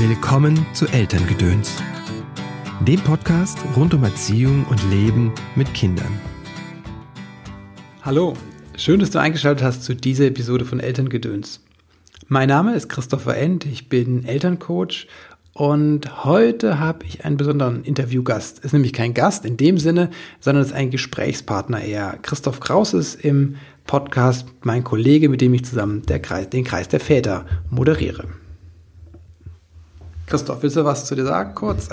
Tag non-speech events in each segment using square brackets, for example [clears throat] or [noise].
Willkommen zu Elterngedöns, dem Podcast rund um Erziehung und Leben mit Kindern. Hallo, schön, dass du eingeschaltet hast zu dieser Episode von Elterngedöns. Mein Name ist Christopher End, ich bin Elterncoach und heute habe ich einen besonderen Interviewgast. Ist nämlich kein Gast in dem Sinne, sondern ist ein Gesprächspartner eher. Christoph Kraus ist im Podcast mein Kollege, mit dem ich zusammen Kreis, den Kreis der Väter moderiere. Christoph, willst du was zu dir sagen, kurz?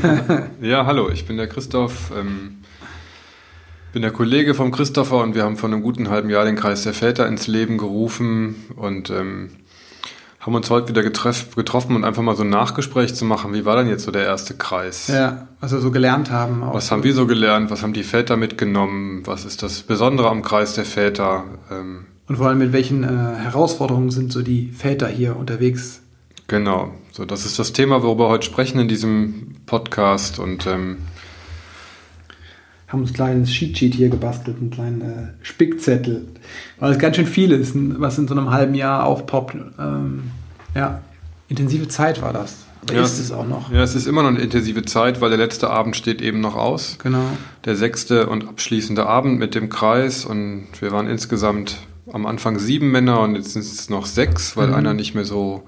[laughs] ja, hallo, ich bin der Christoph, ähm, bin der Kollege vom Christopher und wir haben vor einem guten halben Jahr den Kreis der Väter ins Leben gerufen und ähm, haben uns heute wieder getreff, getroffen und einfach mal so ein Nachgespräch zu machen. Wie war denn jetzt so der erste Kreis? Ja, was wir so gelernt haben. Was haben wir so gelernt? Was haben die Väter mitgenommen? Was ist das Besondere am Kreis der Väter? Ähm, und vor allem mit welchen äh, Herausforderungen sind so die Väter hier unterwegs Genau, so das ist das Thema, worüber wir heute sprechen in diesem Podcast und ähm, haben uns ein kleines Cheat-Sheet hier gebastelt, einen kleinen äh, Spickzettel, weil es ganz schön viel ist, was in so einem halben Jahr aufpoppt. Ähm, ja, intensive Zeit war das. Oder ja, ist es auch noch? Ja, es ist immer noch eine intensive Zeit, weil der letzte Abend steht eben noch aus. Genau. Der sechste und abschließende Abend mit dem Kreis und wir waren insgesamt am Anfang sieben Männer und jetzt sind es noch sechs, weil mhm. einer nicht mehr so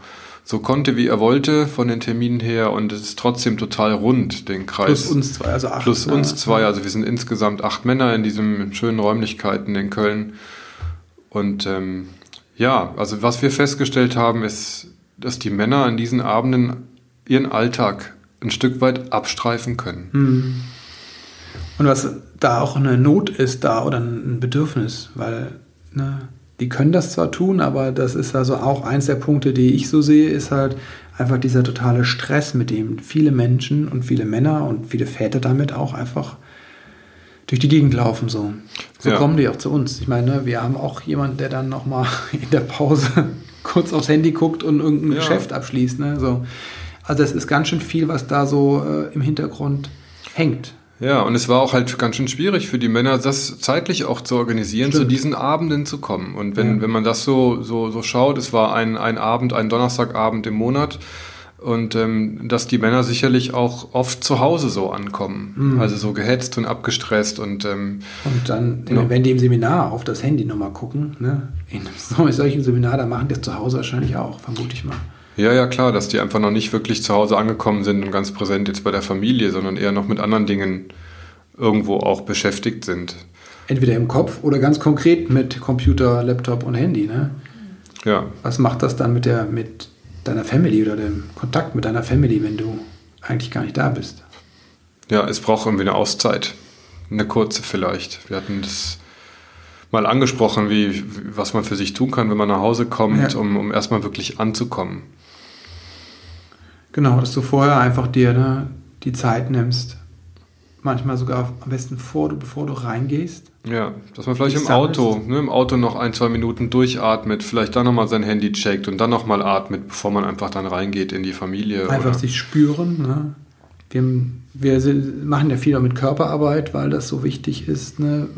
so konnte, wie er wollte von den Terminen her und es ist trotzdem total rund, den Kreis. Plus uns zwei, also acht. Plus uns zwei, also wir sind insgesamt acht Männer in diesen schönen Räumlichkeiten in Köln. Und ähm, ja, also was wir festgestellt haben, ist, dass die Männer an diesen Abenden ihren Alltag ein Stück weit abstreifen können. Mhm. Und was da auch eine Not ist da oder ein Bedürfnis, weil ne, die können das zwar tun, aber das ist also auch eins der Punkte, die ich so sehe, ist halt einfach dieser totale Stress, mit dem viele Menschen und viele Männer und viele Väter damit auch einfach durch die Gegend laufen so. So ja. kommen die auch zu uns. Ich meine, wir haben auch jemanden, der dann nochmal [laughs] in der Pause [laughs] kurz aufs Handy guckt und irgendein ja. Geschäft abschließt. Ne? So. Also es ist ganz schön viel, was da so äh, im Hintergrund hängt. Ja, und es war auch halt ganz schön schwierig für die Männer, das zeitlich auch zu organisieren, Stimmt. zu diesen Abenden zu kommen. Und wenn, ja. wenn man das so, so, so schaut, es war ein, ein Abend, ein Donnerstagabend im Monat, und ähm, dass die Männer sicherlich auch oft zu Hause so ankommen. Mhm. Also so gehetzt und abgestresst und ähm, Und dann, no. wenn die im Seminar auf das Handy nochmal gucken, ne, in [laughs] solchen Seminar, da machen die das zu Hause wahrscheinlich auch, vermute ich mal. Ja, ja, klar, dass die einfach noch nicht wirklich zu Hause angekommen sind und ganz präsent jetzt bei der Familie, sondern eher noch mit anderen Dingen irgendwo auch beschäftigt sind. Entweder im Kopf oder ganz konkret mit Computer, Laptop und Handy, ne? Ja. Was macht das dann mit der, mit deiner Family oder dem Kontakt mit deiner Family, wenn du eigentlich gar nicht da bist? Ja, es braucht irgendwie eine Auszeit. Eine kurze vielleicht. Wir hatten das mal angesprochen, wie, was man für sich tun kann, wenn man nach Hause kommt, ja. um, um erstmal wirklich anzukommen. Genau, dass du vorher einfach dir ne, die Zeit nimmst. Manchmal sogar am besten vor, bevor du reingehst. Ja, dass man vielleicht im Auto, ne, im Auto noch ein, zwei Minuten durchatmet, vielleicht dann nochmal sein Handy checkt und dann nochmal atmet, bevor man einfach dann reingeht in die Familie. Einfach oder? sich spüren. Ne? Wir, wir machen ja viel auch mit Körperarbeit, weil das so wichtig ist, ne?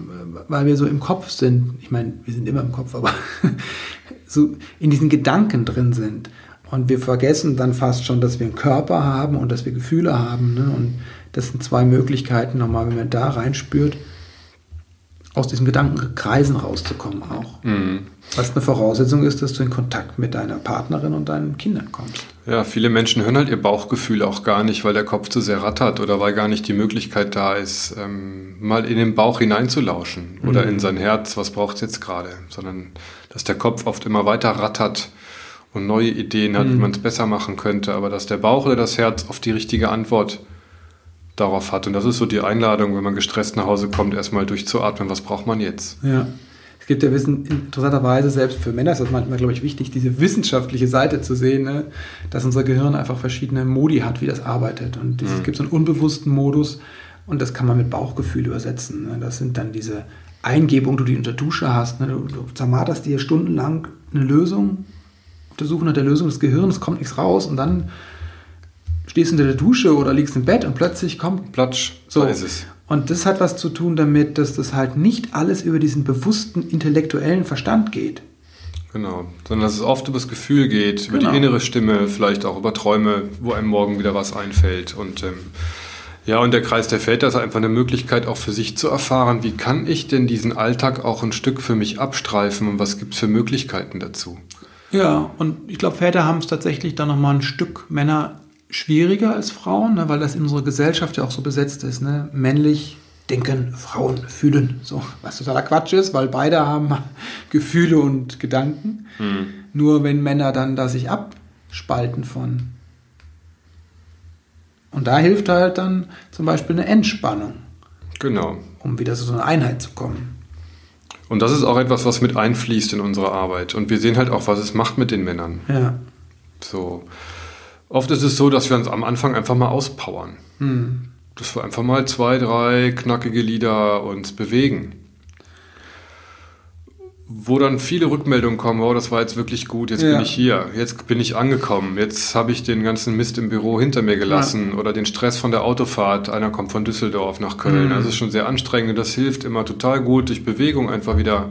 weil wir so im Kopf sind. Ich meine, wir sind immer im Kopf, aber [laughs] so in diesen Gedanken drin sind. Und wir vergessen dann fast schon, dass wir einen Körper haben und dass wir Gefühle haben. Ne? Und das sind zwei Möglichkeiten, nochmal, wenn man da reinspürt, aus diesem Gedankenkreisen rauszukommen auch. Mhm. Was eine Voraussetzung ist, dass du in Kontakt mit deiner Partnerin und deinen Kindern kommst. Ja, viele Menschen hören halt ihr Bauchgefühl auch gar nicht, weil der Kopf zu sehr rattert oder weil gar nicht die Möglichkeit da ist, ähm, mal in den Bauch hineinzulauschen oder mhm. in sein Herz, was braucht es jetzt gerade, sondern dass der Kopf oft immer weiter rattert und neue Ideen hat, mhm. wie man es besser machen könnte, aber dass der Bauch oder das Herz oft die richtige Antwort darauf hat. Und das ist so die Einladung, wenn man gestresst nach Hause kommt, erstmal durchzuatmen, was braucht man jetzt? Ja. Es gibt ja Wissen, interessanterweise, selbst für Männer ist das manchmal, glaube ich, wichtig, diese wissenschaftliche Seite zu sehen, ne? dass unser Gehirn einfach verschiedene Modi hat, wie das arbeitet. Und es mhm. gibt so einen unbewussten Modus und das kann man mit Bauchgefühl übersetzen. Ne? Das sind dann diese Eingebungen, die du unter Dusche hast. Ne? Du, du zermarterst dir stundenlang eine Lösung auf der Suche nach der Lösung des Gehirns, kommt nichts raus und dann stehst du in der Dusche oder liegst im Bett und plötzlich kommt. Platsch, so ist es. Und das hat was zu tun damit, dass das halt nicht alles über diesen bewussten intellektuellen Verstand geht. Genau. Sondern dass es oft über das Gefühl geht, über Genau. die innere Stimme, vielleicht auch über Träume, wo einem morgen wieder was einfällt. Und ähm, ja, und der Kreis der Väter ist einfach eine Möglichkeit, auch für sich zu erfahren, wie kann ich denn diesen Alltag auch ein Stück für mich abstreifen und was gibt es für Möglichkeiten dazu? Ja, und ich glaube, Väter haben es tatsächlich dann nochmal ein Stück Männer schwieriger als Frauen, ne, weil das in unserer Gesellschaft ja auch so besetzt ist. Ne? Männlich denken, Frauen fühlen. So, was totaler Quatsch ist, weil beide haben [laughs] Gefühle und Gedanken. Nur wenn Männer dann da sich abspalten von. Und da hilft halt dann zum Beispiel eine Entspannung, Genau. um wieder so eine Einheit zu kommen. Und das ist auch etwas, was mit einfließt in unsere Arbeit. Und wir sehen halt auch, was es macht mit den Männern. Ja. So. Oft ist es so, dass wir uns am Anfang einfach mal auspowern. Hm. Dass wir einfach mal zwei, drei knackige Lieder uns bewegen. Wo dann viele Rückmeldungen kommen, oh, das war jetzt wirklich gut, jetzt Ja. bin ich hier, jetzt bin ich angekommen, jetzt habe ich den ganzen Mist im Büro hinter mir gelassen oder den Stress von der Autofahrt, einer kommt von Düsseldorf nach Köln, Mhm. also es ist schon sehr anstrengend und das hilft immer total gut, durch Bewegung einfach wieder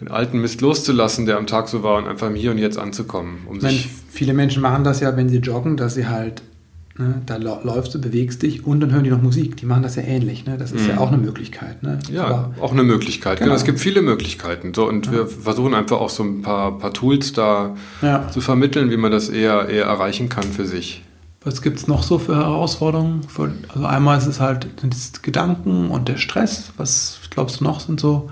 den alten Mist loszulassen, der am Tag so war und einfach im Hier und Jetzt anzukommen, um Ich meine, viele Menschen machen das ja, wenn sie joggen, dass sie halt, ne, da läufst du, bewegst dich und dann hören die noch Musik. Die machen das ja ähnlich. Ne? Das ist ja auch eine Möglichkeit. Ne? Ja, Aber, auch eine Möglichkeit. Genau. Genau. Es gibt viele Möglichkeiten. So, und wir versuchen einfach auch so ein paar, paar Tools da ja. zu vermitteln, wie man das eher, eher erreichen kann für sich. Was gibt es noch so für Herausforderungen? Für, also einmal ist es halt sind Gedanken und der Stress. Was glaubst du noch sind so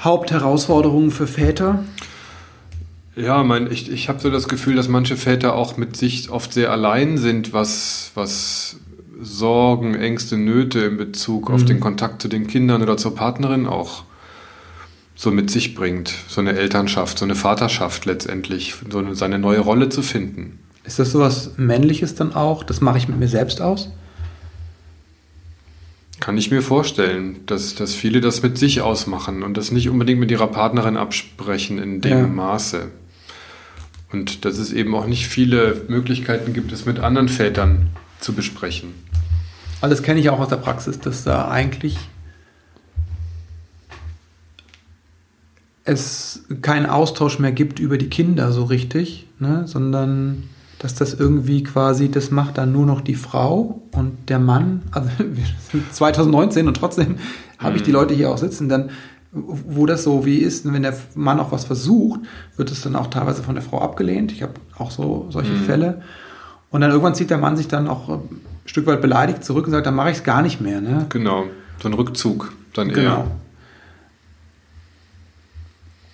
Hauptherausforderungen für Väter? Ja, mein, ich, ich habe so das Gefühl, dass manche Väter auch mit sich oft sehr allein sind, was, was Sorgen, Ängste, Nöte in Bezug auf Mhm. den Kontakt zu den Kindern oder zur Partnerin auch so mit sich bringt. So eine Elternschaft, so eine Vaterschaft letztendlich, so eine, seine neue Rolle zu finden. Ist das sowas Männliches dann auch? Das mache ich mit mir selbst aus? Kann ich mir vorstellen, dass, dass viele das mit sich ausmachen und das nicht unbedingt mit ihrer Partnerin absprechen in dem Ja. Maße. Und dass es eben auch nicht viele Möglichkeiten gibt, es mit anderen Vätern zu besprechen. Also das kenne ich auch aus der Praxis, dass da eigentlich es keinen Austausch mehr gibt über die Kinder so richtig, ne? sondern dass das irgendwie quasi, das macht dann nur noch die Frau und der Mann. Also [laughs] wir sind 2019 und trotzdem [laughs] habe ich die Leute hier auch sitzen, dann wo das so wie ist, wenn der Mann auch was versucht, wird es dann auch teilweise von der Frau abgelehnt. Ich habe auch so solche Fälle. Und dann irgendwann zieht der Mann sich dann auch ein Stück weit beleidigt zurück und sagt, dann mache ich es gar nicht mehr. Ne? Genau, so ein Rückzug dann Genau. eher.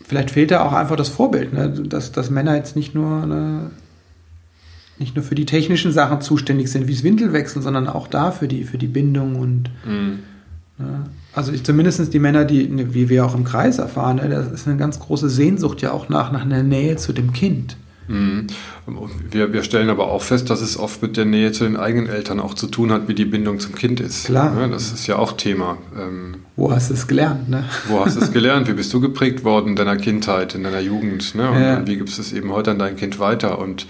Vielleicht fehlt da auch einfach das Vorbild, ne? dass, dass Männer jetzt nicht nur, ne, nicht nur für die technischen Sachen zuständig sind, wie das Windelwechseln, sondern auch da für die, für die Bindung und Mhm. ne? Also ich, zumindest die Männer, die, ne, wie wir auch im Kreis erfahren, ne, das ist eine ganz große Sehnsucht ja auch nach, nach einer Nähe zu dem Kind. Mhm. Wir, wir stellen aber auch fest, dass es oft mit der Nähe zu den eigenen Eltern auch zu tun hat, wie die Bindung zum Kind ist. Klar. Ja, das ist ja auch Thema. Ähm, Wo hast du es gelernt? Ne? Wo hast du es [laughs] gelernt? Wie bist du geprägt worden in deiner Kindheit, in deiner Jugend? Ne? Und, Ja. und wie gibst du es eben heute an dein Kind weiter? Und,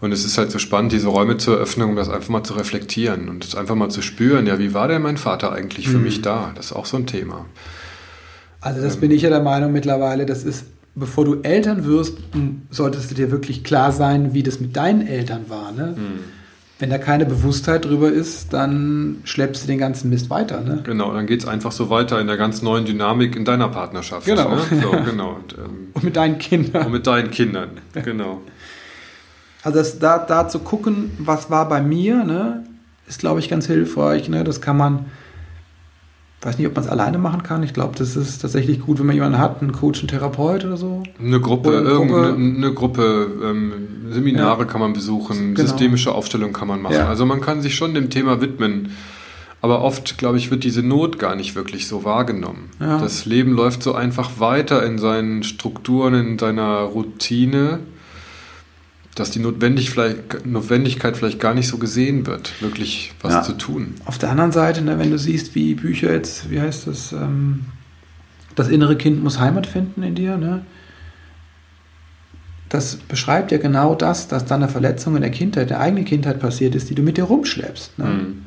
und es ist halt so spannend, diese Räume zu eröffnen, um das einfach mal zu reflektieren und es einfach mal zu spüren. Ja, wie war denn mein Vater eigentlich für mich da? Das ist auch so ein Thema. Also das bin ich ja der Meinung mittlerweile, das ist, bevor du Eltern wirst, solltest du dir wirklich klar sein, wie das mit deinen Eltern war. Ne? Wenn da keine Bewusstheit drüber ist, dann schleppst du den ganzen Mist weiter. Ne? Genau, dann geht es einfach so weiter in der ganz neuen Dynamik in deiner Partnerschaft. Genau. Ne? So, [laughs] genau. Und, ähm, Und mit deinen Kindern. und mit deinen Kindern. Genau. [laughs] Also das, da, da zu gucken, was war bei mir, ne, ist, glaube ich, ganz hilfreich. Ne? Das kann man, weiß nicht, ob man es alleine machen kann. Ich glaube, das ist tatsächlich gut, wenn man jemanden hat, einen Coach, einen Therapeut oder so. Eine Gruppe, Oder eine irgendeine Gruppe. eine Gruppe ähm, Seminare Ja. kann man besuchen, Genau. systemische Aufstellung kann man machen. Ja. Also man kann sich schon dem Thema widmen. Aber oft, glaube ich, wird diese Not gar nicht wirklich so wahrgenommen. Ja. Das Leben läuft so einfach weiter in seinen Strukturen, in seiner Routine, dass die Notwendig vielleicht, Notwendigkeit vielleicht gar nicht so gesehen wird, wirklich was Ja. zu tun. Auf der anderen Seite, ne, wenn du siehst, wie Bücher jetzt, wie heißt das, ähm, das innere Kind muss Heimat finden in dir, ne? Das beschreibt ja genau das, dass dann eine Verletzung in der Kindheit, der eigenen Kindheit passiert ist, die du mit dir rumschleppst. Ne? Mhm.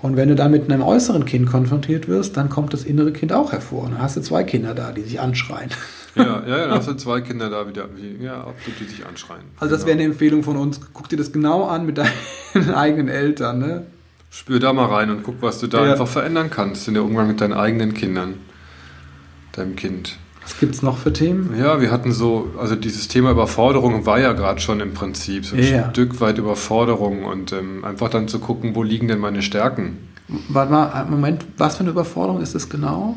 Und wenn du dann mit einem äußeren Kind konfrontiert wirst, dann kommt das innere Kind auch hervor. Und dann hast du zwei Kinder da, die sich anschreien. Ja, ja, [laughs] ja, da hast du zwei Kinder da wieder, die, ja, absolut, die sich anschreien. Also das Genau. wäre eine Empfehlung von uns. Guck dir das genau an mit deinen [laughs] eigenen Eltern. Ne? Spür da mal rein und guck, was du da Ja. einfach verändern kannst in der Umgang mit deinen eigenen Kindern, deinem Kind. Was gibt es noch für Themen? Ja, wir hatten so, also dieses Thema Überforderung war ja gerade schon im Prinzip so ein Ja. Stück weit Überforderung und ähm, einfach dann zu gucken, wo liegen denn meine Stärken? Warte mal, einen Moment, was für eine Überforderung ist das genau?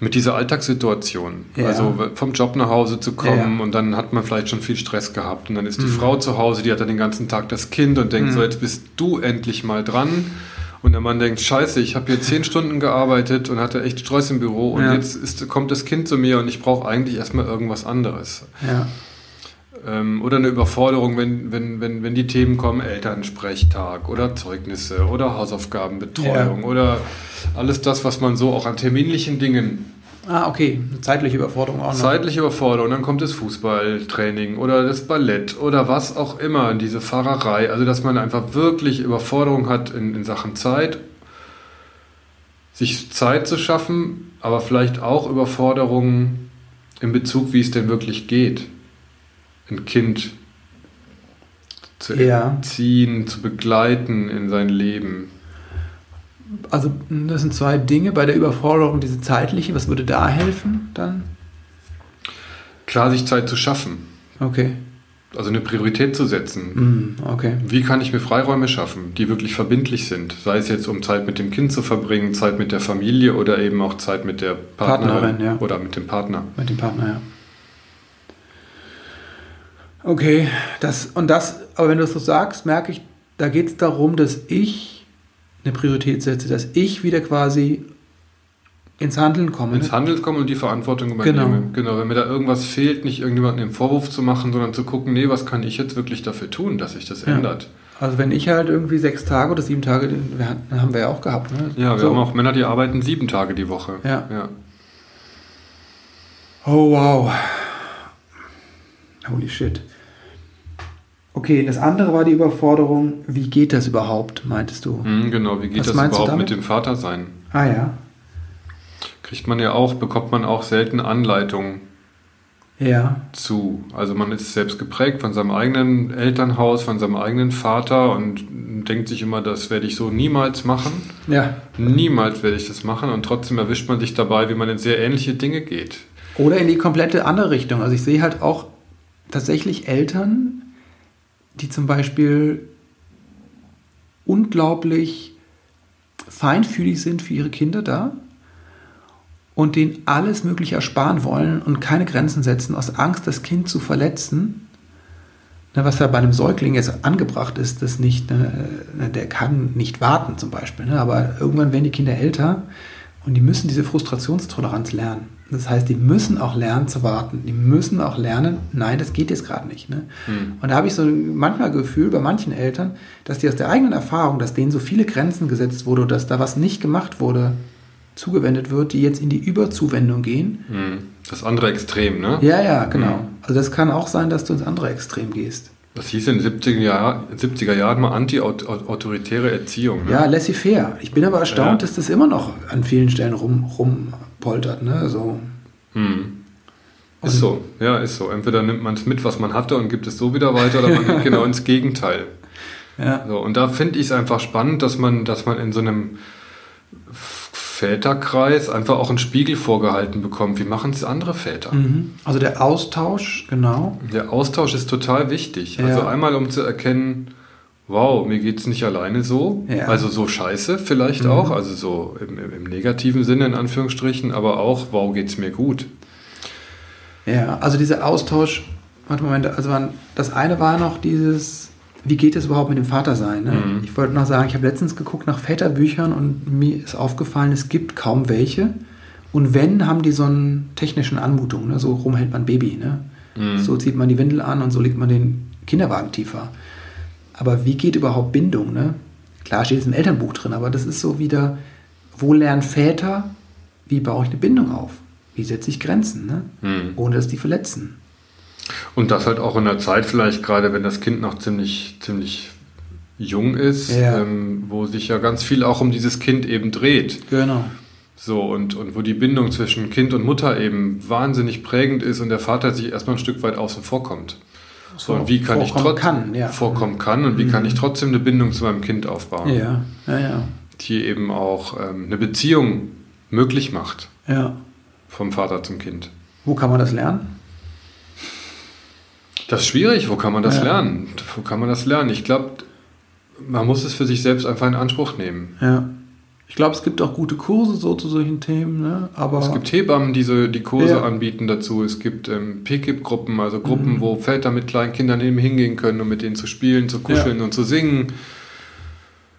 Mit dieser Alltagssituation. Ja. Also vom Job nach Hause zu kommen Ja. und dann hat man vielleicht schon viel Stress gehabt und dann ist die Mhm. Frau zu Hause, die hat dann den ganzen Tag das Kind und denkt Mhm. so, jetzt bist du endlich mal dran. Und der Mann denkt, scheiße, ich habe hier zehn [laughs] Stunden gearbeitet und hatte echt Stress im Büro und Ja. jetzt ist, kommt das Kind zu mir und ich brauche eigentlich erstmal irgendwas anderes. Ja. Ähm, oder eine Überforderung, wenn, wenn, wenn, wenn die Themen kommen, Elternsprechtag oder Zeugnisse oder Hausaufgabenbetreuung Ja. oder alles das, was man so auch an terminlichen Dingen Ah, okay. Eine zeitliche Überforderung auch noch. Zeitliche Überforderung, dann kommt das Fußballtraining oder das Ballett oder was auch immer, diese Fahrerei. Also, dass man einfach wirklich Überforderung hat in, in Sachen Zeit, sich Zeit zu schaffen, aber vielleicht auch Überforderungen in Bezug, wie es denn wirklich geht, ein Kind zu Ja. erziehen, zu begleiten in sein Leben. Also das sind zwei Dinge. Bei der Überforderung diese zeitliche, was würde da helfen dann? Klar, sich Zeit zu schaffen, Okay. also eine Priorität zu setzen. Hm, okay. Wie kann ich mir Freiräume schaffen, die wirklich verbindlich sind? Sei es jetzt, um Zeit mit dem Kind zu verbringen, Zeit mit der Familie oder eben auch Zeit mit der Partnerin, Partnerin, ja. oder mit dem Partner. Mit dem Partner, ja. Okay, das und das, aber wenn du das so sagst, merke ich, da geht es darum, dass ich eine Priorität setze, dass ich wieder quasi ins Handeln komme. Ins ne? Handeln kommen und die Verantwortung übernehmen. Genau. wenn mir da irgendwas fehlt, nicht irgendjemandem den Vorwurf zu machen, sondern zu gucken, nee, was kann ich jetzt wirklich dafür tun, dass sich das Ja. ändert. Also wenn ich halt irgendwie sechs Tage oder sieben Tage, hatten, haben wir ja auch gehabt. Ne? Ja, wir so. haben auch Männer, die arbeiten sieben Tage die Woche. Ja. ja. Oh wow. Holy shit. Okay, das andere war die Überforderung, wie geht das überhaupt, meintest du? Mhm, genau, wie geht Was das überhaupt mit dem Vatersein? Ah ja. Kriegt man ja auch, bekommt man auch selten Anleitungen Ja. zu. Also man ist selbst geprägt von seinem eigenen Elternhaus, von seinem eigenen Vater und denkt sich immer, das werde ich so niemals machen. Ja. Niemals werde ich das machen und trotzdem erwischt man sich dabei, wie man in sehr ähnliche Dinge geht. Oder in die komplette andere Richtung. Also ich sehe halt auch tatsächlich Eltern, die zum Beispiel unglaublich feinfühlig sind für ihre Kinder da und denen alles Mögliche ersparen wollen und keine Grenzen setzen, aus Angst, das Kind zu verletzen. Was ja bei einem Säugling jetzt angebracht ist, das nicht, ne, der kann nicht warten zum Beispiel. Ne, aber irgendwann werden die Kinder älter und die müssen diese Frustrationstoleranz lernen. Das heißt, die müssen auch lernen zu warten. Die müssen auch lernen, nein, das geht jetzt gerade nicht. Ne? Hm. Und da habe ich so manchmal Gefühl bei manchen Eltern, dass die aus der eigenen Erfahrung, dass denen so viele Grenzen gesetzt wurde, dass da was nicht gemacht wurde, zugewendet wird, die jetzt in die Überzuwendung gehen. Hm. Das andere Extrem, ne? Ja, ja, genau. Mhm. Also das kann auch sein, dass du ins andere Extrem gehst. Das hieß in den 70er, Jahr, 70er Jahren mal anti-autoritäre Erziehung. Ne? Ja, laissez-faire. Ich bin aber erstaunt, Ja. dass das immer noch an vielen Stellen rum, rumpoltert. Ne? So. Hm. Ist so, ja, ist so. Entweder nimmt man es mit, was man hatte und gibt es so wieder weiter, oder man geht genau ins Gegenteil. Ja. So, und da finde ich es einfach spannend, dass man, dass man in so einem Väterkreis einfach auch einen Spiegel vorgehalten bekommt. Wie machen es andere Väter? Mhm. Also der Austausch, genau. Der Austausch ist total wichtig. Ja. Also einmal, um zu erkennen, wow, mir geht es nicht alleine so. Ja. Also so scheiße vielleicht Mhm. auch, also so im, im, im negativen Sinne in Anführungsstrichen, aber auch, wow, geht es mir gut. Ja, also dieser Austausch, warte Moment, also man, das eine war noch dieses, wie geht es überhaupt mit dem Vatersein? Ne? Mhm. Ich wollte noch sagen, ich habe letztens geguckt nach Väterbüchern und mir ist aufgefallen, es gibt kaum welche. Und wenn, haben die so einen technischen Anmutung, ne? so rumhält man Baby. Ne? Mhm. So zieht man die Windel an und so legt man den Kinderwagen tiefer. Aber wie geht überhaupt Bindung? Ne? Klar steht es im Elternbuch drin, aber das ist so wieder, wo lernen Väter, wie baue ich eine Bindung auf? Wie setze ich Grenzen, ne? Mhm. ohne dass die verletzen? Und das halt auch in der Zeit vielleicht, gerade wenn das Kind noch ziemlich, ziemlich jung ist, Ja. ähm, wo sich ja ganz viel auch um dieses Kind eben dreht. Genau. So, und, und wo die Bindung zwischen Kind und Mutter eben wahnsinnig prägend ist und der Vater sich erstmal ein Stück weit außen vorkommt. So, und wie kann ich trotzdem kann, ja. vorkommen kann und wie mhm. kann ich trotzdem eine Bindung zu meinem Kind aufbauen? Ja, ja, ja. Die eben auch ähm, eine Beziehung möglich macht. Ja. Vom Vater zum Kind. Wo kann man das lernen? Das ist schwierig. Wo kann man das ja. lernen? Wo kann man das lernen? Ich glaube, man muss es für sich selbst einfach in Anspruch nehmen. Ja. Ich glaube, es gibt auch gute Kurse so zu solchen Themen, ne? aber... Es gibt Hebammen, die so die Kurse ja. anbieten dazu. Es gibt ähm, PKIP-Gruppen, also Gruppen, mhm. wo Väter mit kleinen Kindern eben hingehen können, um mit denen zu spielen, zu kuscheln ja. und zu singen.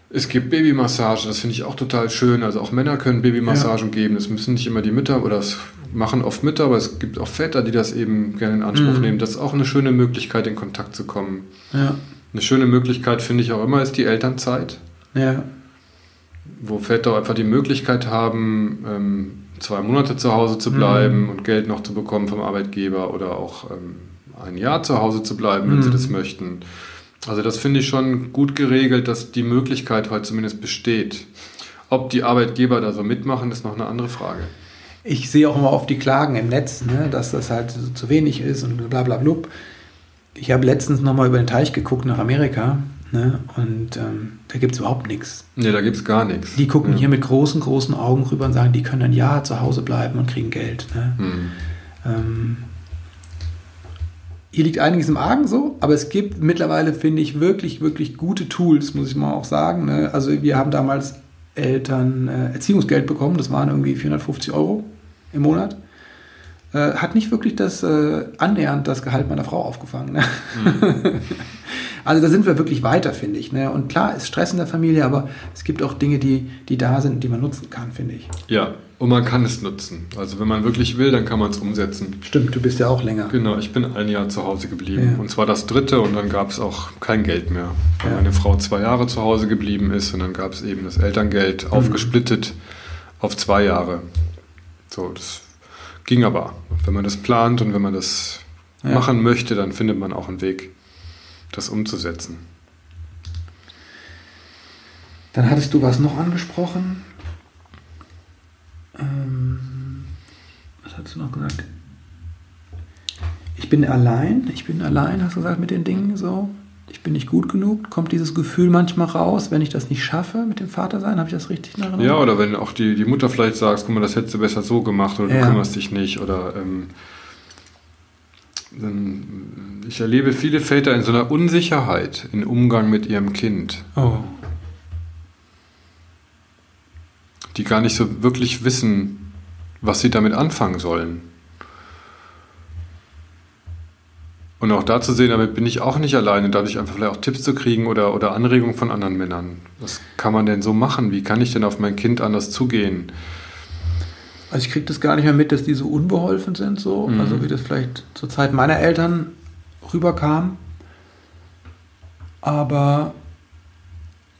Es gibt Babymassagen, das finde ich auch total schön. Also auch Männer können Babymassagen ja. geben. Das müssen nicht immer die Mütter oder das machen oft Mütter, aber es gibt auch Väter, die das eben gerne in Anspruch mhm. nehmen. Das ist auch eine schöne Möglichkeit, in Kontakt zu kommen. Ja. Eine schöne Möglichkeit finde ich auch immer ist die Elternzeit. Ja wo Väter einfach die Möglichkeit haben, ähm, zwei Monate zu Hause zu bleiben mhm. und Geld noch zu bekommen vom Arbeitgeber oder auch ähm, ein Jahr zu Hause zu bleiben, wenn mhm. sie das möchten. Also das finde ich schon gut geregelt, dass die Möglichkeit heute zumindest besteht. Ob die Arbeitgeber da so mitmachen, ist noch eine andere Frage. Ich sehe auch immer oft die Klagen im Netz, ne, dass das halt zu wenig ist und bla bla blub. Ich habe letztens nochmal über den Teich geguckt nach Amerika Ne? Und ähm, da gibt es überhaupt nichts. Nee, da gibt es gar nichts. Die gucken ja. hier mit großen, großen Augen rüber und sagen, die können ein Jahr zu Hause bleiben und kriegen Geld. Ne? Mhm. Ähm, hier liegt einiges im Argen so, aber es gibt mittlerweile, finde ich, wirklich, wirklich gute Tools, muss ich mal auch sagen. Ne? Also wir haben damals Eltern äh, Erziehungsgeld bekommen, das waren irgendwie 450 Euro im Monat. Äh, hat nicht wirklich das äh, annähernd das Gehalt meiner Frau aufgefangen. Ne? Mhm. [laughs] Also da sind wir wirklich weiter, finde ich. Ne? Und klar ist Stress in der Familie, aber es gibt auch Dinge, die, die da sind, die man nutzen kann, finde ich. Ja, und man kann es nutzen. Also wenn man wirklich will, dann kann man es umsetzen. Stimmt, du bist ja auch länger. Genau, ich bin ein Jahr zu Hause geblieben. Ja. Und zwar das dritte und dann gab es auch kein Geld mehr. Weil ja. meine Frau zwei Jahre zu Hause geblieben ist und dann gab es eben das Elterngeld mhm. aufgesplittet auf zwei Jahre. So, das ging aber. Wenn man das plant und wenn man das ja. machen möchte, dann findet man auch einen Weg das umzusetzen. Dann hattest du was noch angesprochen. Ähm, was hast du noch gesagt? Ich bin allein, ich bin allein, hast du gesagt, mit den Dingen so. Ich bin nicht gut genug. Kommt dieses Gefühl manchmal raus, wenn ich das nicht schaffe mit dem Vater sein? Habe ich das richtig nach Ja, oder wenn auch die, die Mutter vielleicht sagt, guck mal, das hättest du besser so gemacht oder ja. du kümmerst dich nicht oder ähm, ich erlebe viele Väter in so einer Unsicherheit im Umgang mit ihrem Kind. Oh. Die gar nicht so wirklich wissen, was sie damit anfangen sollen. Und auch da zu sehen, damit bin ich auch nicht alleine, dadurch einfach vielleicht auch Tipps zu kriegen oder, oder Anregungen von anderen Männern. Was kann man denn so machen? Wie kann ich denn auf mein Kind anders zugehen? Also ich kriege das gar nicht mehr mit, dass die so unbeholfen sind, so. Mhm. Also wie das vielleicht zur Zeit meiner Eltern rüberkam. Aber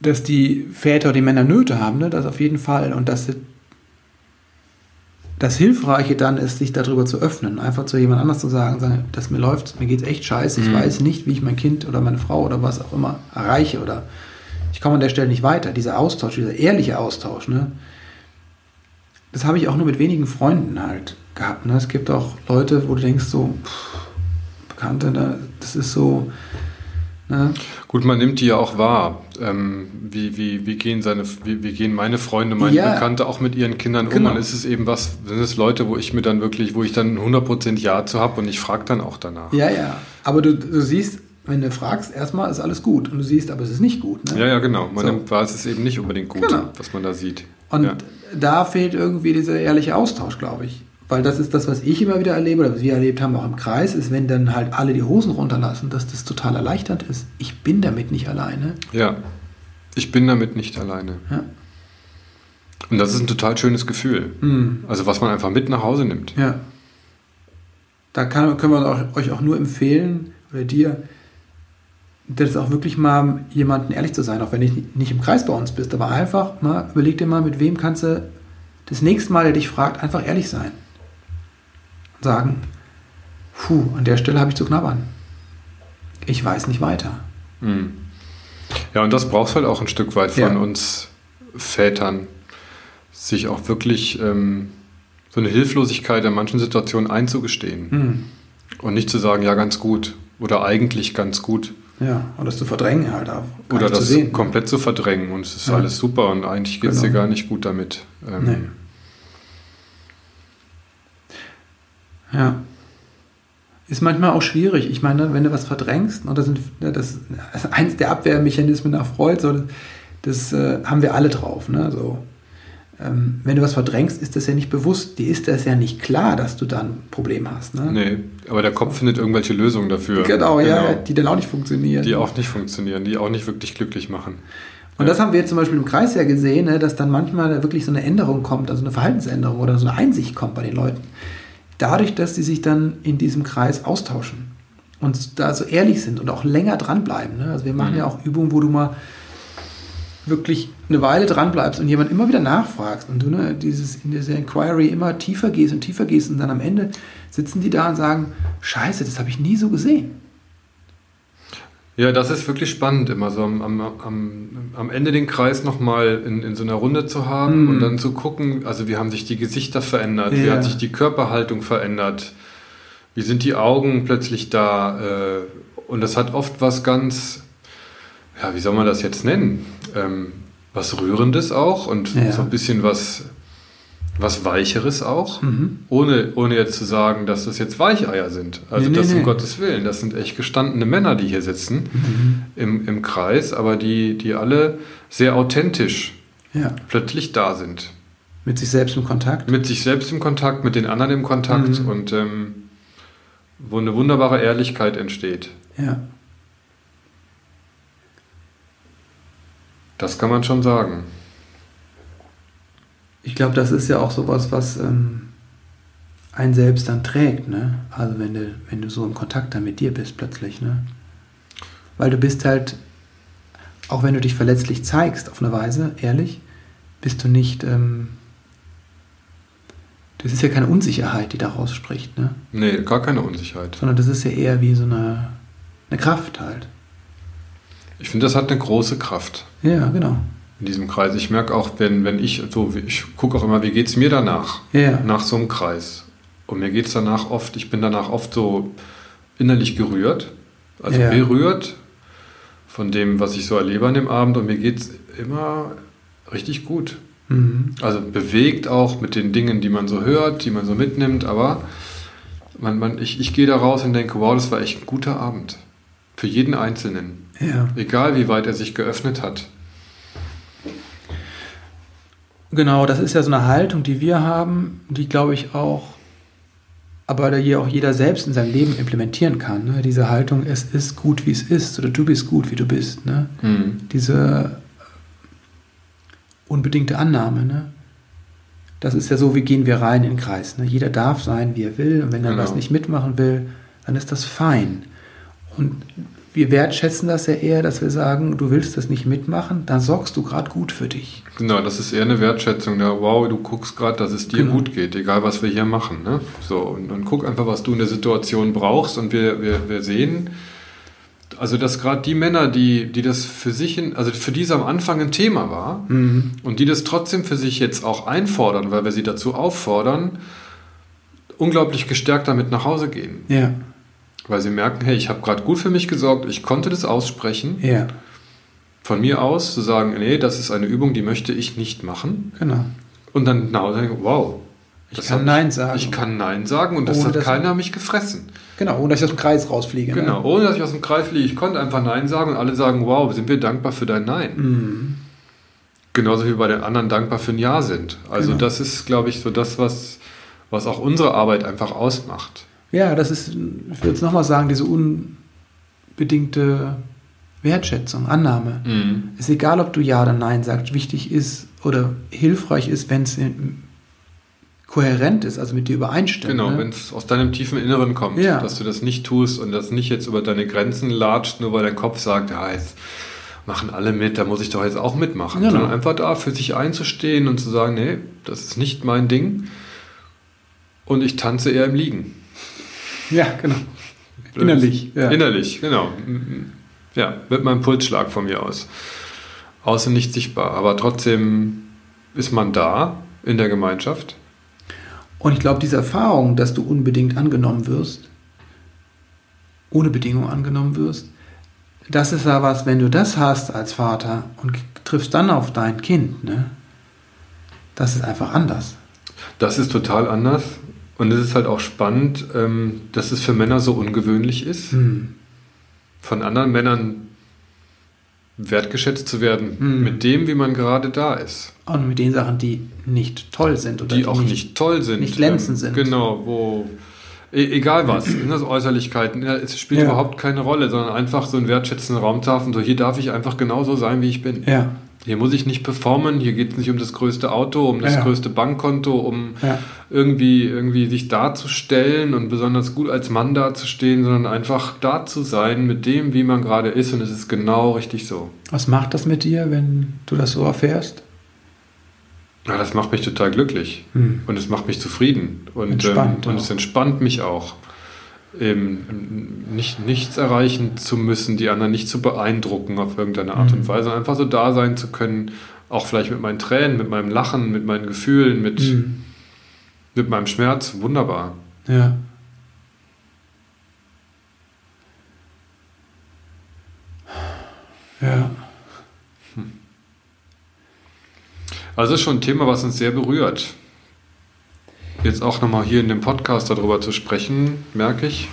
dass die Väter, die Männer Nöte haben, ne, das auf jeden Fall. Und dass das Hilfreiche dann ist, sich darüber zu öffnen. Einfach zu jemand anders zu sagen, sagen dass mir läuft, mir geht es echt scheiße, ich mhm. weiß nicht, wie ich mein Kind oder meine Frau oder was auch immer erreiche oder ich komme an der Stelle nicht weiter. Dieser Austausch, dieser ehrliche Austausch, ne? das habe ich auch nur mit wenigen Freunden halt gehabt. Ne? Es gibt auch Leute, wo du denkst, so, pff, Bekannte, ne? das ist so. Ne? Gut, man nimmt die ja auch wahr. Ähm, wie, wie, wie, gehen seine, wie, wie gehen meine Freunde, meine ja, Bekannte auch mit ihren Kindern genau. um? Und ist es eben was, sind es Leute, wo ich mir dann wirklich, wo ich dann 100% Ja zu habe und ich frage dann auch danach. Ja, ja. Aber du, du siehst, wenn du fragst, erstmal ist alles gut. Und du siehst, aber es ist nicht gut. Ne? Ja, ja, genau. Man so. nimmt wahr, es ist eben nicht unbedingt gut, genau. was man da sieht. Und ja. da fehlt irgendwie dieser ehrliche Austausch, glaube ich. Weil das ist das, was ich immer wieder erlebe, oder was wir erlebt haben, auch im Kreis, ist, wenn dann halt alle die Hosen runterlassen, dass das total erleichternd ist. Ich bin damit nicht alleine. Ja, ich bin damit nicht alleine. Ja. Und das ist ein total schönes Gefühl. Mhm. Also was man einfach mit nach Hause nimmt. Ja. Da kann, können wir euch auch nur empfehlen, oder dir, das auch wirklich mal jemanden ehrlich zu sein, auch wenn du nicht im Kreis bei uns bist, aber einfach mal überleg dir mal, mit wem kannst du das nächste Mal, der dich fragt, einfach ehrlich sein. Sagen, puh, an der Stelle habe ich zu knabbern. Ich weiß nicht weiter. Hm. Ja, und das brauchst halt auch ein Stück weit von ja. uns Vätern. sich auch wirklich ähm, so eine Hilflosigkeit in manchen Situationen einzugestehen. Hm. Und nicht zu sagen, ja, ganz gut oder eigentlich ganz gut. Ja, und das zu verdrängen halt auch. Oder nicht zu das sehen. komplett zu verdrängen und es ist Ja. alles super und eigentlich geht es dir Genau. gar nicht gut damit. Ähm, Nee. Ja. Ist manchmal auch schwierig. Ich meine, wenn du was verdrängst, und das sind ja, das, ist eins der Abwehrmechanismen nach Freud, so, das, äh, haben wir alle drauf. Ne? So, ähm, wenn du was verdrängst, ist das ja nicht bewusst. Dir ist das ja nicht klar, dass du da ein Problem hast. Ne? Nee, aber der Kopf findet irgendwelche Lösungen dafür. Genau, ja, die dann auch nicht funktionieren. Die auch nicht funktionieren, die auch nicht wirklich glücklich machen. Und das haben wir jetzt zum Beispiel im Kreis ja gesehen, ne, dass dann manchmal da wirklich so eine Änderung kommt, also eine Verhaltensänderung oder so eine Einsicht kommt bei den Leuten. Dadurch, dass sie sich dann in diesem Kreis austauschen und da so ehrlich sind und auch länger dranbleiben. Ne? Also wir machen Mhm. ja auch Übungen, wo du mal wirklich eine Weile dranbleibst und jemand immer wieder nachfragst und du ne, dieses, in dieser Inquiry immer tiefer gehst und tiefer gehst und dann am Ende sitzen die da und sagen, scheiße, das habe ich nie so gesehen. Ja, das ist wirklich spannend, immer so am, am, am, Ende den Kreis nochmal in, in so einer Runde zu haben Mm. und dann zu gucken, also wie haben sich die Gesichter verändert, wie Ja. hat sich die Körperhaltung verändert, wie sind die Augen plötzlich da äh, und das hat oft was ganz, ja, wie soll man das jetzt nennen, ähm, was Rührendes auch und Ja. so ein bisschen was, was Weicheres auch. Mhm. Ohne, ohne jetzt zu sagen, dass das jetzt Weicheier sind. Also Nee, nee, das um nee. Gottes Willen. Das sind echt gestandene Männer, die hier sitzen Mhm. im, im Kreis, aber die, die alle sehr authentisch Ja, plötzlich da sind. mit sich selbst im Kontakt. Mit sich selbst im Kontakt, mit den anderen im Kontakt Mhm. und ähm, wo eine wunderbare Ehrlichkeit entsteht. Ja. Das kann man schon sagen. Ich glaube, das ist ja auch sowas, was ähm, einen selbst dann trägt, ne? Also wenn du, wenn du so im Kontakt dann mit dir bist plötzlich, ne? Weil du bist halt, auch wenn du dich verletzlich zeigst, auf eine Weise, ehrlich, bist du nicht, ähm, das ist ja keine Unsicherheit, die daraus spricht, ne? Nee, gar keine Unsicherheit. Sondern das ist ja eher wie so eine, eine Kraft halt. Ich finde, das hat eine große Kraft Ja, genau. In diesem Kreis. Ich merke auch, wenn, wenn ich so, ich gucke auch immer, wie geht es mir danach? Ja. nach so einem Kreis. Und mir geht es danach oft, ich bin danach oft so innerlich gerührt, also Ja. berührt von dem, was ich so erlebe an dem Abend. Und mir geht es immer richtig gut. Mhm. Also bewegt auch mit den Dingen, die man so hört, die man so mitnimmt. Aber man, man, ich, ich gehe da raus und denke, wow, das war echt ein guter Abend. Für jeden Einzelnen. Ja. Egal, wie weit er sich geöffnet hat. Genau, das ist ja so eine Haltung, die wir haben, die glaube ich auch, aber da hier auch jeder selbst in seinem Leben implementieren kann. Ne? Diese Haltung, es ist gut, wie es ist, oder du bist gut, wie du bist. Ne? Hm. Diese unbedingte Annahme. Ne? Das ist ja so, wie gehen wir rein in den Kreis. Ne? Jeder darf sein, wie er will, und wenn er Genau. was nicht mitmachen will, dann ist das fein. Und wir wertschätzen das ja eher, dass wir sagen, du willst das nicht mitmachen, dann sorgst du gerade gut für dich. Genau, das ist eher eine Wertschätzung. Ja, wow, du guckst gerade, dass es dir Genau. gut geht, egal was wir hier machen. Ne? So, und, und guck einfach, was du in der Situation brauchst. Und wir, wir, wir sehen, also dass gerade die Männer, die, die das für sich, in, also für die es am Anfang ein Thema war Mhm. und die das trotzdem für sich jetzt auch einfordern, weil wir sie dazu auffordern, unglaublich gestärkt damit nach Hause gehen. Ja, Weil sie merken, hey, ich habe gerade gut für mich gesorgt, ich konnte das aussprechen. ja, Von mir aus zu sagen, nee, das ist eine Übung, die möchte ich nicht machen. genau. Und dann Hause denken, wow. Ich kann Nein sagen. Ich kann Nein sagen und das Ohne hat keiner mich gefressen. Genau, ohne dass ich aus dem Kreis rausfliege. ne? Genau, ohne dass ich aus dem Kreis fliege. Ich konnte einfach Nein sagen und alle sagen, wow, sind wir dankbar für dein Nein. Mhm. Genauso wie bei den anderen dankbar für ein Ja sind. Also Genau. das ist, glaube ich, so das, was, was auch unsere Arbeit einfach ausmacht. Ja, das ist, ich würde jetzt nochmal sagen, diese unbedingte Wertschätzung, Annahme. Mhm. Ist egal, ob du Ja oder Nein sagst. Wichtig ist oder hilfreich ist, wenn es kohärent ist, also mit dir übereinstimmt. Genau, ne? wenn es aus deinem tiefen Inneren kommt, Ja. dass du das nicht tust und das nicht jetzt über deine Grenzen latscht, nur weil dein Kopf sagt, ja, jetzt machen alle mit, da muss ich doch jetzt auch mitmachen. Genau. Sondern einfach da für sich einzustehen und zu sagen, nee, das ist nicht mein Ding und ich tanze eher im Liegen. Ja, genau. Blöd. Innerlich. Ja. Innerlich, genau. Ja, mit meinem Pulsschlag von mir aus. Außen nicht sichtbar, aber trotzdem ist man da in der Gemeinschaft. Und ich glaube, diese Erfahrung, dass du unbedingt angenommen wirst, ohne Bedingung angenommen wirst, das ist ja was, wenn du das hast als Vater und triffst dann auf dein Kind, ne? Das ist einfach anders. Das ist total anders. Und es ist halt auch spannend, ähm, dass es für Männer so ungewöhnlich ist, Hm. von anderen Männern wertgeschätzt zu werden, Mhm. mit dem, wie man gerade da ist. Und mit den Sachen, die nicht toll sind oder Die auch nicht, toll sind. nicht glänzend ähm, sind. Genau, wo. E egal was, [clears throat] das Äußerlichkeiten, ja, es spielt Ja. überhaupt keine Rolle, sondern einfach so ein wertschätzender Raum zu haben, so hier darf ich einfach genauso sein, wie ich bin. Ja, Hier muss ich nicht performen, hier geht es nicht um das größte Auto, um das Ja. größte Bankkonto, um ja, irgendwie, irgendwie sich darzustellen und besonders gut als Mann dazustehen, sondern einfach da zu sein mit dem, wie man gerade ist und es ist genau richtig so. Was macht das mit dir, wenn du das so erfährst? Ja, das macht mich total glücklich Hm. und es macht mich zufrieden und, Entspannt ähm, und es entspannt mich auch. Eben, nicht, nichts erreichen zu müssen, die anderen nicht zu beeindrucken auf irgendeine Art Mhm. und Weise, einfach so da sein zu können, auch vielleicht mit meinen Tränen, mit meinem Lachen, mit meinen Gefühlen, mit, Hm. mit meinem Schmerz, wunderbar. Ja. Ja. Also es ist schon ein Thema, was uns sehr berührt. Jetzt auch nochmal hier in dem Podcast darüber zu sprechen, merke ich.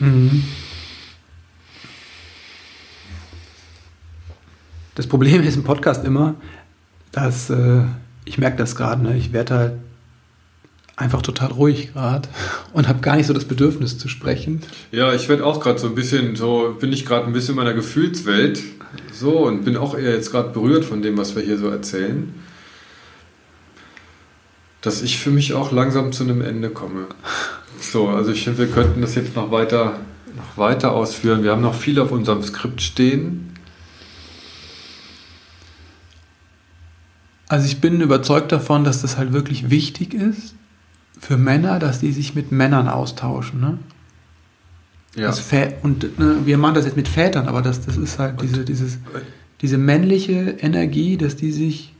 Mhm. Das Problem ist im Podcast immer, dass äh, ich merke das gerade, ne? ich werde halt einfach total ruhig gerade und habe gar nicht so das Bedürfnis zu sprechen. Ja, ich werde auch gerade so ein bisschen, so bin ich gerade ein bisschen in meiner Gefühlswelt. So und bin auch eher jetzt gerade berührt von dem, was wir hier so erzählen. Dass ich für mich auch langsam zu einem Ende komme. So, also ich finde, wir könnten das jetzt noch weiter, noch weiter ausführen. Wir haben noch viel auf unserem Skript stehen. Also ich bin überzeugt davon, dass das halt wirklich wichtig ist für Männer, dass die sich mit Männern austauschen. Ne? Ja. Und ne, wir machen das jetzt mit Vätern, aber das, das ist halt diese, dieses, diese männliche Energie, dass die sich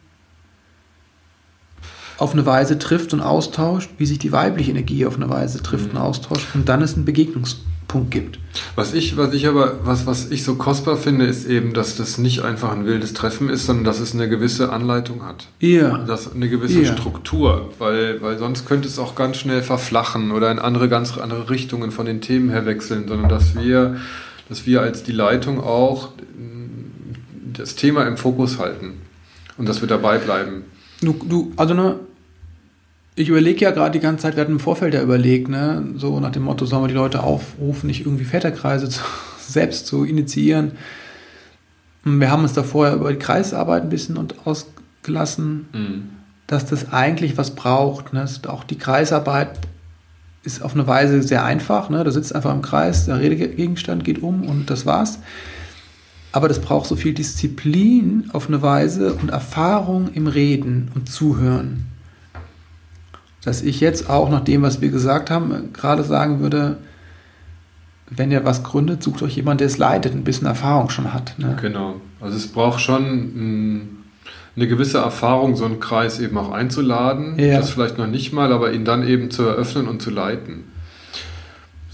auf eine Weise trifft und austauscht, wie sich die weibliche Energie auf eine Weise trifft Mhm. und austauscht und dann es einen Begegnungspunkt gibt. Was ich, was ich aber, was, was ich so kostbar finde, ist eben, dass das nicht einfach ein wildes Treffen ist, sondern dass es eine gewisse Anleitung hat. Ja. Das eine gewisse Ja. Struktur, weil, weil sonst könnte es auch ganz schnell verflachen oder in andere, ganz andere Richtungen von den Themen her wechseln, sondern dass wir, dass wir als die Leitung auch das Thema im Fokus halten und dass wir dabei bleiben. Du, du, also ne, ich überlege ja gerade die ganze Zeit, wir hatten im Vorfeld ja überlegt, ne, so nach dem Motto, sollen wir die Leute aufrufen, nicht irgendwie Väterkreise [laughs] zu, selbst zu initiieren. Wir haben uns da vorher über die Kreisarbeit ein bisschen und ausgelassen, dass das eigentlich was braucht. Ne? Auch die Kreisarbeit ist auf eine Weise sehr einfach. Ne? Da sitzt einfach im Kreis, der Redegegenstand geht um und das war's. Aber das braucht so viel Disziplin auf eine Weise und Erfahrung im Reden und Zuhören. Dass ich jetzt auch nach dem, was wir gesagt haben, gerade sagen würde, wenn ihr was gründet, sucht euch jemand, der es leitet, ein bisschen Erfahrung schon hat. Ne? Genau. Also es braucht schon mm, eine gewisse Erfahrung, so einen Kreis eben auch einzuladen. Ja. Das vielleicht noch nicht mal, aber ihn dann eben zu eröffnen und zu leiten.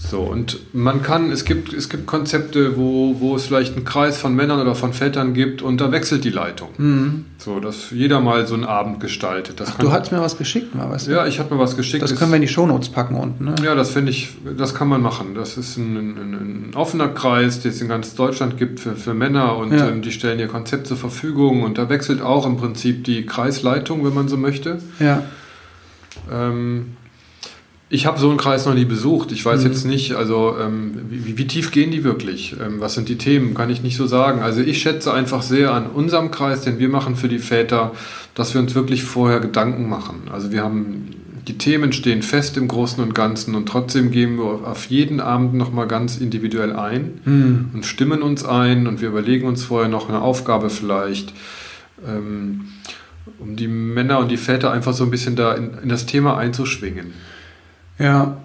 So, und man kann, es gibt, es gibt Konzepte, wo, wo es vielleicht einen Kreis von Männern oder von Vätern gibt und da wechselt die Leitung. Mhm. So, dass jeder mal so einen Abend gestaltet. Das Ach, du hast mir was geschickt, mal was. Ja, ich habe mir was geschickt. das können wir in die Shownotes packen unten. Ne? ja, das finde ich, das kann man machen. Das ist ein, ein, ein offener Kreis, den es in ganz Deutschland gibt für, für Männer und Ja. ähm, die stellen ihr Konzept zur Verfügung und da wechselt auch im Prinzip die Kreisleitung, wenn man so möchte. Ja. Ähm, ich habe so einen Kreis noch nie besucht. Ich weiß Mhm. jetzt nicht, also ähm, wie, wie tief gehen die wirklich? Ähm, was sind die Themen? Kann ich nicht so sagen. Also ich schätze einfach sehr an unserem Kreis, den wir machen für die Väter, dass wir uns wirklich vorher Gedanken machen. Also wir haben die Themen stehen fest im Großen und Ganzen und trotzdem gehen wir auf jeden Abend nochmal ganz individuell ein Mhm. und stimmen uns ein und wir überlegen uns vorher noch eine Aufgabe vielleicht, ähm, um die Männer und die Väter einfach so ein bisschen da in, in das Thema einzuschwingen. Ja.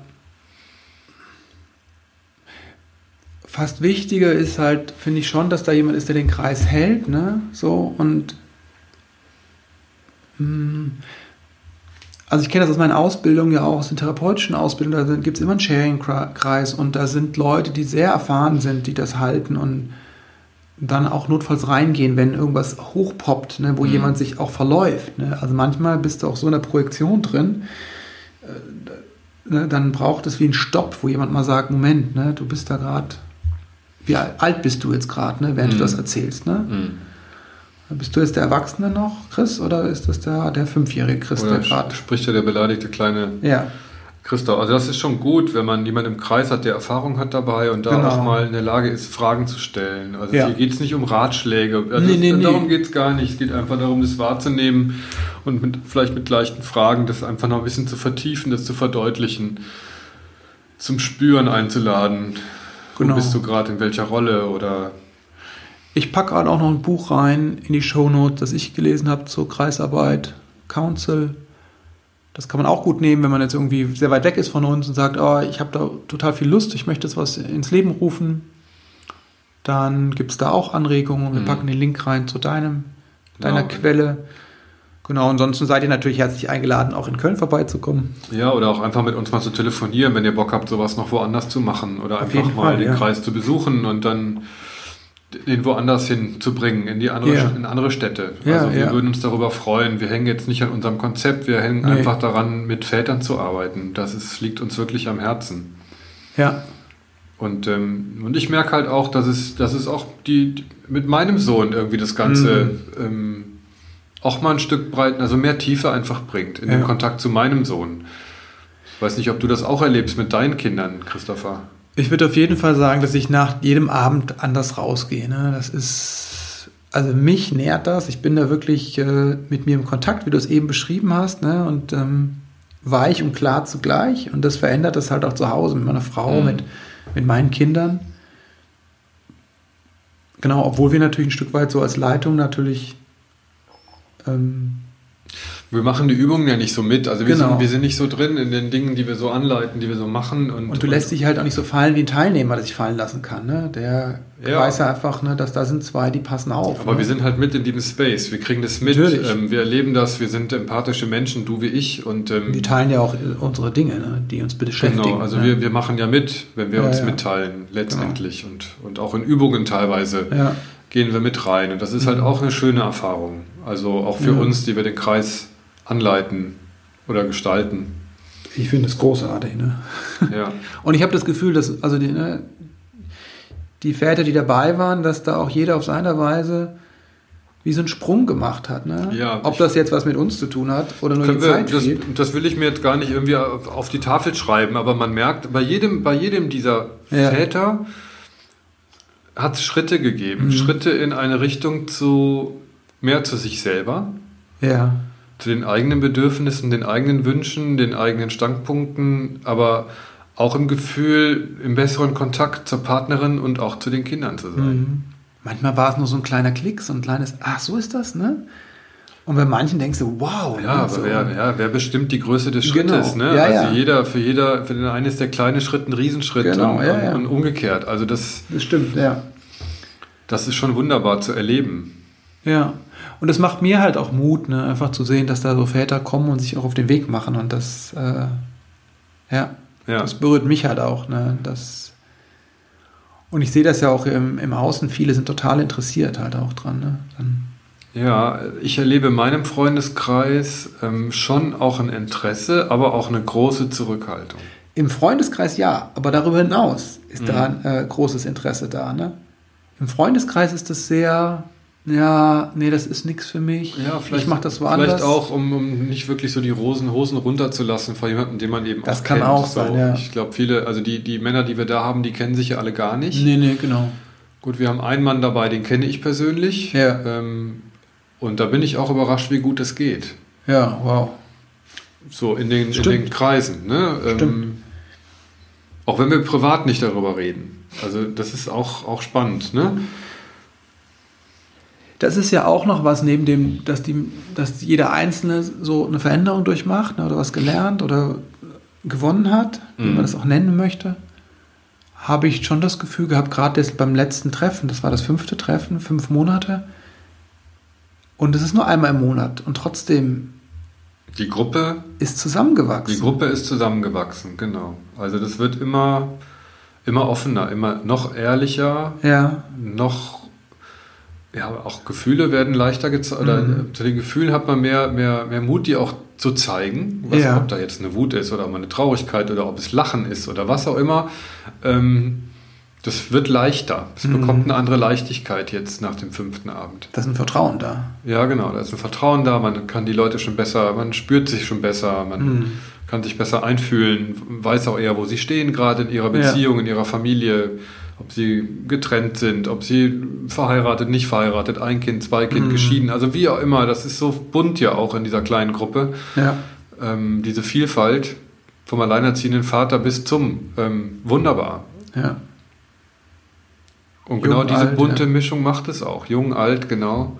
Fast wichtiger ist halt, finde ich schon, dass da jemand ist, der den Kreis hält, ne? So und Hm. Also ich kenne das aus meiner Ausbildung ja auch, aus den therapeutischen Ausbildungen, da gibt es immer einen Sharing-Kreis und da sind Leute, die sehr erfahren sind, die das halten und dann auch notfalls reingehen, wenn irgendwas hochpoppt, ne, wo mhm. jemand sich auch verläuft. Ne? Also manchmal bist du auch so in der Projektion drin, äh, ne, dann braucht es wie einen Stopp, wo jemand mal sagt, Moment, ne, du bist da gerade, wie alt bist du jetzt gerade, ne, während mhm. du das erzählst. Ne? Mhm. Bist du jetzt der Erwachsene noch, Chris, oder ist das der, der fünfjährige Chris, oder der gerade... Spricht ja der beleidigte kleine... Ja. Christoph, also das ist schon gut, wenn man jemanden im Kreis hat, der Erfahrung hat dabei und da genau. auch mal in der Lage ist, Fragen zu stellen. Also ja. hier geht es nicht um Ratschläge. Also nee, nee, darum nee. geht es gar nicht. Es geht einfach darum, das wahrzunehmen und mit, vielleicht mit leichten Fragen das einfach noch ein bisschen zu vertiefen, das zu verdeutlichen, zum Spüren einzuladen. Genau. Wo bist du gerade in welcher Rolle oder ich packe gerade auch noch ein Buch rein in die Shownote, das ich gelesen habe zur Kreisarbeit, Council das kann man auch gut nehmen, wenn man jetzt irgendwie sehr weit weg ist von uns und sagt, oh, ich habe da total viel Lust, ich möchte jetzt was ins Leben rufen. Dann gibt es da auch Anregungen. Wir mhm. packen den Link rein zu deinem, deiner ja. Quelle. Genau, ansonsten seid ihr natürlich herzlich eingeladen, auch in Köln vorbeizukommen. Ja, oder auch einfach mit uns mal zu telefonieren, wenn ihr Bock habt, sowas noch woanders zu machen. Oder Auf einfach mal Fall, den ja. Kreis zu besuchen und dann den woanders hinzubringen, in die andere, yeah. in andere Städte. Ja, also wir ja. würden uns darüber freuen. Wir hängen jetzt nicht an unserem Konzept, wir hängen nee. einfach daran, mit Vätern zu arbeiten. Das ist, liegt uns wirklich am Herzen. Ja. Und, ähm, und ich merke halt auch, dass es, dass es auch die, mit meinem Sohn irgendwie das Ganze mhm. ähm, auch mal ein Stück breiten, also mehr Tiefe einfach bringt in ja. den Kontakt zu meinem Sohn. Ich weiß nicht, ob du das auch erlebst mit deinen Kindern, Christopher. Ich würde auf jeden Fall sagen, dass ich nach jedem Abend anders rausgehe. Ne? Das ist, also mich nährt das. Ich bin da wirklich äh, mit mir im Kontakt, wie du es eben beschrieben hast. Ne? Und ähm, weich und klar zugleich. Und das verändert das halt auch zu Hause mit meiner Frau, mhm. mit, mit meinen Kindern. Genau, obwohl wir natürlich ein Stück weit so als Leitung natürlich ähm, wir machen die Übungen ja nicht so mit. Also wir, genau. sind, wir sind nicht so drin in den Dingen, die wir so anleiten, die wir so machen. Und, und du lässt dich halt auch nicht so fallen wie ein Teilnehmer, der sich fallen lassen kann. Ne? Der ja. weiß ja einfach, ne, dass da sind zwei, die passen auf. Aber ne? wir sind halt mit in diesem Space. Wir kriegen das mit. Ähm, wir erleben das. Wir sind empathische Menschen, du wie ich. Und, ähm, die teilen ja auch unsere Dinge, ne, die uns beschäftigen. Genau, also ne? wir, wir machen ja mit, wenn wir ja, uns ja. mitteilen, letztendlich. Genau. Und, und auch in Übungen teilweise gehen wir mit rein. Und das ist halt mhm. auch eine schöne Erfahrung. Also auch für uns, die wir den Kreis anleiten oder gestalten. Ich finde es großartig. Ne? Ja. [laughs] Und ich habe das Gefühl, dass also die, ne, die Väter, die dabei waren, dass da auch jeder auf seine Weise wie so einen Sprung gemacht hat. Ne? Ja, Ob das jetzt was mit uns zu tun hat oder nur die Zeit das, das, will ich mir jetzt gar nicht irgendwie auf die Tafel schreiben, aber man merkt, bei jedem, bei jedem dieser ja. Väter hat es Schritte gegeben. Mhm. Schritte in eine Richtung zu mehr zu sich selber. Ja zu den eigenen Bedürfnissen, den eigenen Wünschen, den eigenen Standpunkten, aber auch im Gefühl, im besseren Kontakt zur Partnerin und auch zu den Kindern zu sein. Mhm. Manchmal war es nur so ein kleiner Klick, so ein kleines, ach, so ist das, ne? Und bei manchen denkst du, wow. Ja, aber so. wer, ja, wer bestimmt die Größe des Schrittes? Genau. Ne? Ja, also ja. jeder, für jeder, für den einen ist der kleine Schritt ein Riesenschritt genau, und, ja, und, umgekehrt. Also das, das stimmt, ja. Das ist schon wunderbar zu erleben. Ja. Und es macht mir halt auch Mut, ne? einfach zu sehen, dass da so Väter kommen und sich auch auf den Weg machen. Und das, äh, ja, ja, das berührt mich halt auch. Ne? Das, und ich sehe das ja auch im, im Außen, viele sind total interessiert halt auch dran. Ne? Dann, ja, ich erlebe in meinem Freundeskreis ähm, schon auch ein Interesse, aber auch eine große Zurückhaltung. Im Freundeskreis ja, aber darüber hinaus ist mhm. da ein äh, großes Interesse da. Ne? Im Freundeskreis ist es sehr, ja, nee, das ist nichts für mich. Ja, vielleicht, ich mache das woanders. Vielleicht auch, um, um nicht wirklich so die Rosen, Hosen runterzulassen vor jemandem, den man eben das auch kennt. Das kann auch sein, ja. Ich glaube, viele, also die, die Männer, die wir da haben, die kennen sich ja alle gar nicht. Nee, nee, genau. Gut, wir haben einen Mann dabei, den kenne ich persönlich. Ja. Ähm, und da bin ich auch überrascht, wie gut es geht. Ja, wow. So in den, in den Kreisen. Ne? Stimmt. Ähm, auch wenn wir privat nicht darüber reden. Also das ist auch, auch spannend. Ne? Das ist ja auch noch was neben dem, dass, die, dass jeder Einzelne so eine Veränderung durchmacht ne, oder was gelernt oder gewonnen hat, wie mhm. man das auch nennen möchte, habe ich schon das Gefühl gehabt, gerade beim letzten Treffen, das war das fünfte Treffen, fünf Monate, und es ist nur einmal im Monat und trotzdem Die Gruppe ist zusammengewachsen. Die Gruppe ist zusammengewachsen, genau. Also das wird immer, immer offener, immer noch ehrlicher, ja. noch ja, auch Gefühle werden leichter gezeigt, oder Mhm. zu den Gefühlen hat man mehr, mehr, mehr Mut, die auch zu zeigen, was, Ja. ob da jetzt eine Wut ist oder mal eine Traurigkeit oder ob es Lachen ist oder was auch immer. Ähm, das wird leichter. Es Mhm. bekommt eine andere Leichtigkeit jetzt nach dem fünften Abend. Da ist ein Vertrauen da. Ja, genau, da ist ein Vertrauen da, man kann die Leute schon besser, man spürt sich schon besser, man Mhm. kann sich besser einfühlen, weiß auch eher, wo sie stehen gerade in ihrer Beziehung, in ihrer Familie, ob sie getrennt sind, ob sie verheiratet, nicht verheiratet, ein Kind, zwei Kind, Mhm. geschieden, also wie auch immer, das ist so bunt ja auch in dieser kleinen Gruppe, Ja. ähm, diese Vielfalt vom alleinerziehenden Vater bis zum ähm, wunderbar. Ja. Und genau Jung, diese alt, bunte ja. Mischung macht es auch. Jung, alt, genau.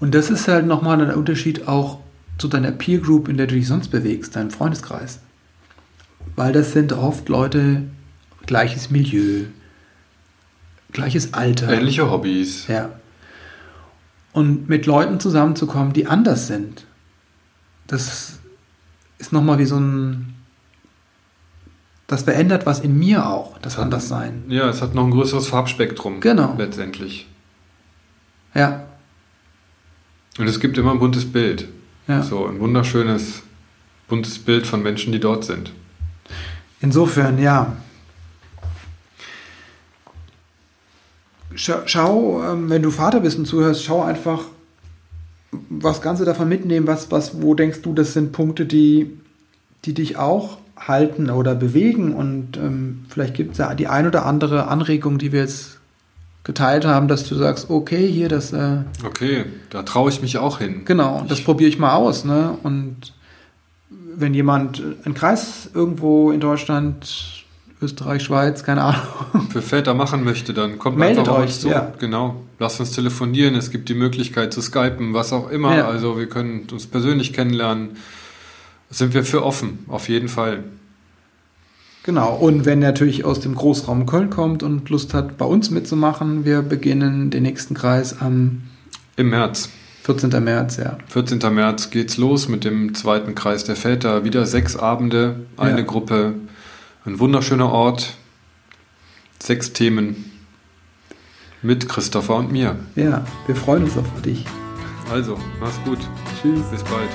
Und das ist halt nochmal ein Unterschied auch zu deiner Peer Group, in der du dich sonst bewegst, deinem Freundeskreis. Weil das sind oft Leute, gleiches Milieu, gleiches Alter. Ähnliche Hobbys. Ja. Und mit Leuten zusammenzukommen, die anders sind, das ist nochmal wie so ein. Das verändert was in mir auch, das Anderssein. Ja, es hat noch ein größeres Farbspektrum. Genau. Letztendlich. Ja, Und es gibt immer ein buntes Bild. ja. So ein wunderschönes, buntes Bild von Menschen, die dort sind. Insofern, ja. Schau, ähm, wenn du Vater bist und zuhörst, schau einfach, was Ganze davon mitnehmen, was, was, wo denkst du, das sind Punkte, die, die dich auch halten oder bewegen und ähm, vielleicht gibt es ja die ein oder andere Anregung, die wir jetzt geteilt haben, dass du sagst, okay, hier, das, äh, Okay, da traue ich mich auch hin. genau, das Ich- probiere ich mal aus, ne? Und wenn jemand, äh, ein Kreis irgendwo in Deutschland, Österreich, Schweiz, keine Ahnung, [laughs] Für Väter machen möchte, dann kommt Meldet einfach auf euch, uns zu. ja. Genau. Lasst uns telefonieren. Es gibt die Möglichkeit zu skypen, was auch immer. Ja. Also wir können uns persönlich kennenlernen. Sind wir für offen, auf jeden Fall. Genau, und wenn natürlich aus dem Großraum Köln kommt und Lust hat, bei uns mitzumachen, wir beginnen den nächsten Kreis am Im März. 14. März, ja. 14. März geht's los mit dem zweiten Kreis der Väter. Wieder sechs Abende, eine Ja. Gruppe, ein wunderschöner Ort, sechs Themen mit Christopher und mir. Ja, wir freuen uns auf dich. Also, mach's gut. Tschüss. Bis bald.